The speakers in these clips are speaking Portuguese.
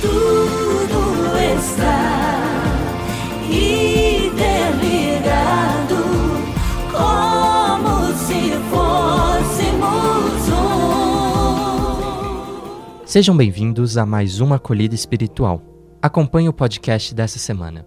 tudo está interligado, como se fôssemos um. Sejam bem-vindos a mais uma acolhida espiritual. Acompanhe o podcast dessa semana.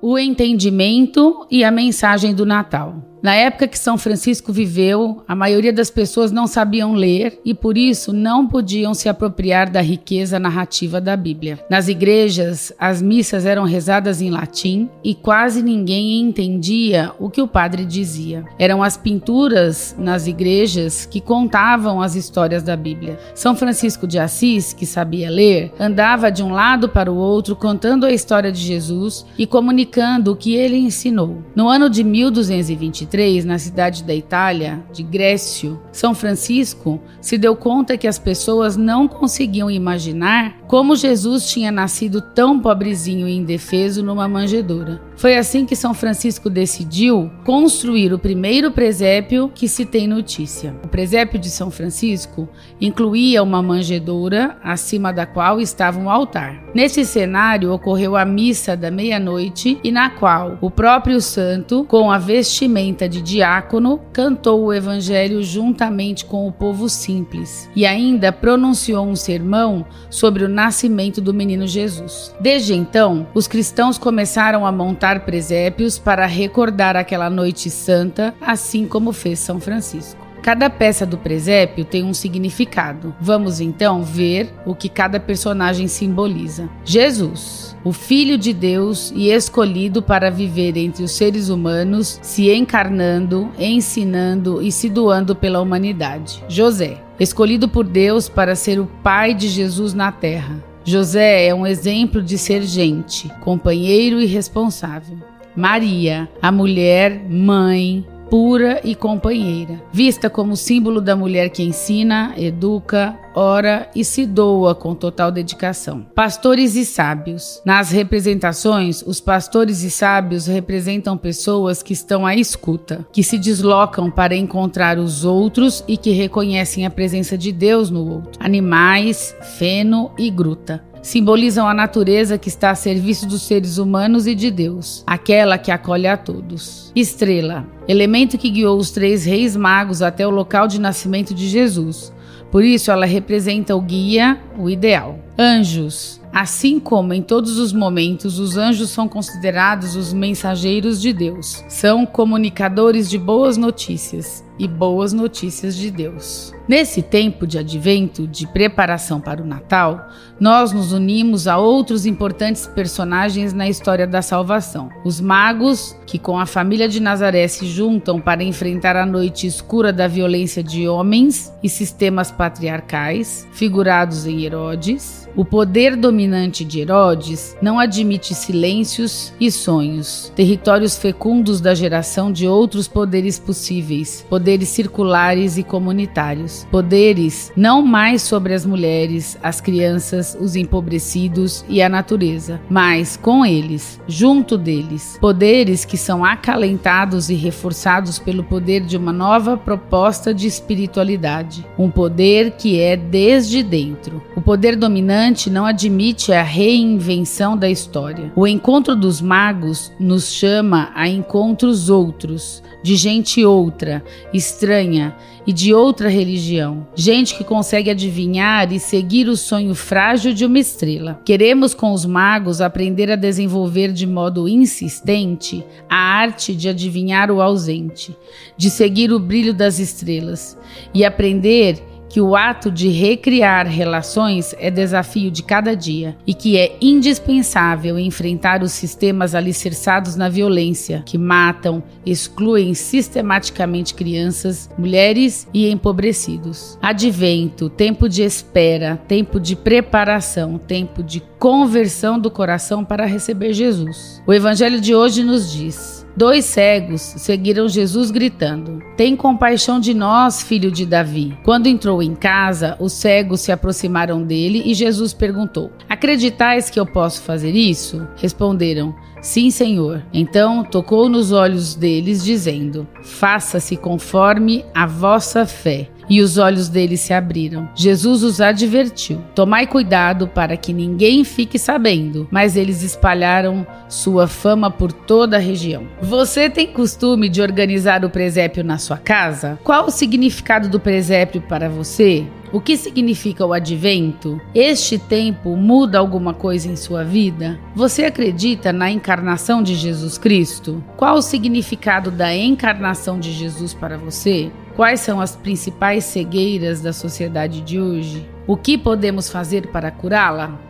O entendimento e a mensagem do Natal. Na época que São Francisco viveu, a maioria das pessoas não sabiam ler e por isso não podiam se apropriar da riqueza narrativa da Bíblia. Nas igrejas, as missas eram rezadas em latim e quase ninguém entendia o que o padre dizia. Eram as pinturas nas igrejas que contavam as histórias da Bíblia. São Francisco de Assis, que sabia ler, andava de um lado para o outro contando a história de Jesus e comunicando o que ele ensinou. No ano de 1223, na cidade da Itália, de Grécio, São Francisco se deu conta que as pessoas não conseguiam imaginar como Jesus tinha nascido tão pobrezinho e indefeso numa manjedoura. Foi assim que São Francisco decidiu construir o primeiro presépio que se tem notícia. O presépio de São Francisco incluía uma manjedoura acima da qual estava um altar. Nesse cenário ocorreu a missa da meia-noite e na qual o próprio santo, com a vestimenta de diácono, cantou o evangelho juntamente com o povo simples e ainda pronunciou um sermão sobre o nascimento do menino Jesus. Desde então, os cristãos começaram a montar montar presépios para recordar aquela noite santa, assim como fez São Francisco. Cada peça do presépio tem um significado. Vamos então ver o que cada personagem simboliza. Jesus, o Filho de Deus e escolhido para viver entre os seres humanos, se encarnando, ensinando e se doando pela humanidade. José, escolhido por Deus para ser o pai de Jesus na terra. José é um exemplo de ser gente, companheiro e responsável. Maria, a mulher, mãe, pura e companheira, vista como símbolo da mulher que ensina, educa, ora e se doa com total dedicação. Pastores e sábios. Nas representações, os pastores e sábios representam pessoas que estão à escuta, que se deslocam para encontrar os outros e que reconhecem a presença de Deus no outro. Animais, feno e gruta simbolizam a natureza que está a serviço dos seres humanos e de Deus, aquela que acolhe a todos. Estrela, elemento que guiou os três reis magos até o local de nascimento de Jesus. Por isso, ela representa o guia, o ideal. Anjos. Assim como em todos os momentos, os anjos são considerados os mensageiros de Deus. São comunicadores de boas notícias e boas notícias de Deus. Nesse tempo de advento, de preparação para o Natal, nós nos unimos a outros importantes personagens na história da salvação. Os magos, que com a família de Nazaré se juntam para enfrentar a noite escura da violência de homens e sistemas patriarcais, figurados em Herodes. O poder dominante de Herodes não admite silêncios e sonhos, territórios fecundos da geração de outros poderes possíveis, circulares e comunitários, poderes não mais sobre as mulheres, as crianças, os empobrecidos e a natureza, mas com eles, junto deles, poderes que são acalentados e reforçados pelo poder de uma nova proposta de espiritualidade, um poder que é desde dentro. O poder dominante não admite a reinvenção da história. O encontro dos magos nos chama a encontros outros, de gente outra, estranha e de outra religião. Gente que consegue adivinhar e seguir o sonho frágil de uma estrela. Queremos com os magos aprender a desenvolver de modo insistente a arte de adivinhar o ausente, de seguir o brilho das estrelas e aprender que o ato de recriar relações é desafio de cada dia e que é indispensável enfrentar os sistemas alicerçados na violência que matam, excluem sistematicamente crianças, mulheres e empobrecidos. Advento, tempo de espera, tempo de preparação, tempo de conversão do coração para receber Jesus. O evangelho de hoje nos diz: Dois cegos seguiram Jesus gritando: Tem compaixão de nós, filho de Davi. Quando entrou em casa, os cegos se aproximaram dele e Jesus perguntou: Acreditais que eu posso fazer isso? Responderam: Sim, Senhor. Então tocou nos olhos deles, dizendo: Faça-se conforme a vossa fé. E os olhos deles se abriram. Jesus os advertiu: Tomai cuidado para que ninguém fique sabendo. Mas eles espalharam sua fama por toda a região. Você tem costume de organizar o presépio na sua casa? Qual o significado do presépio para você? O que significa o advento? Este tempo muda alguma coisa em sua vida? Você acredita na encarnação de Jesus Cristo? Qual o significado da encarnação de Jesus para você? Quais são as principais cegueiras da sociedade de hoje? O que podemos fazer para curá-la?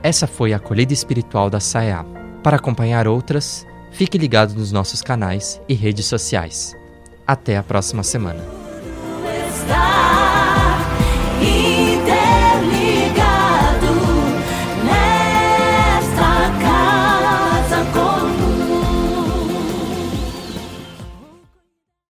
Essa foi a acolhida espiritual da SAEA. Para acompanhar outras, fique ligado nos nossos canais e redes sociais. Até a próxima semana.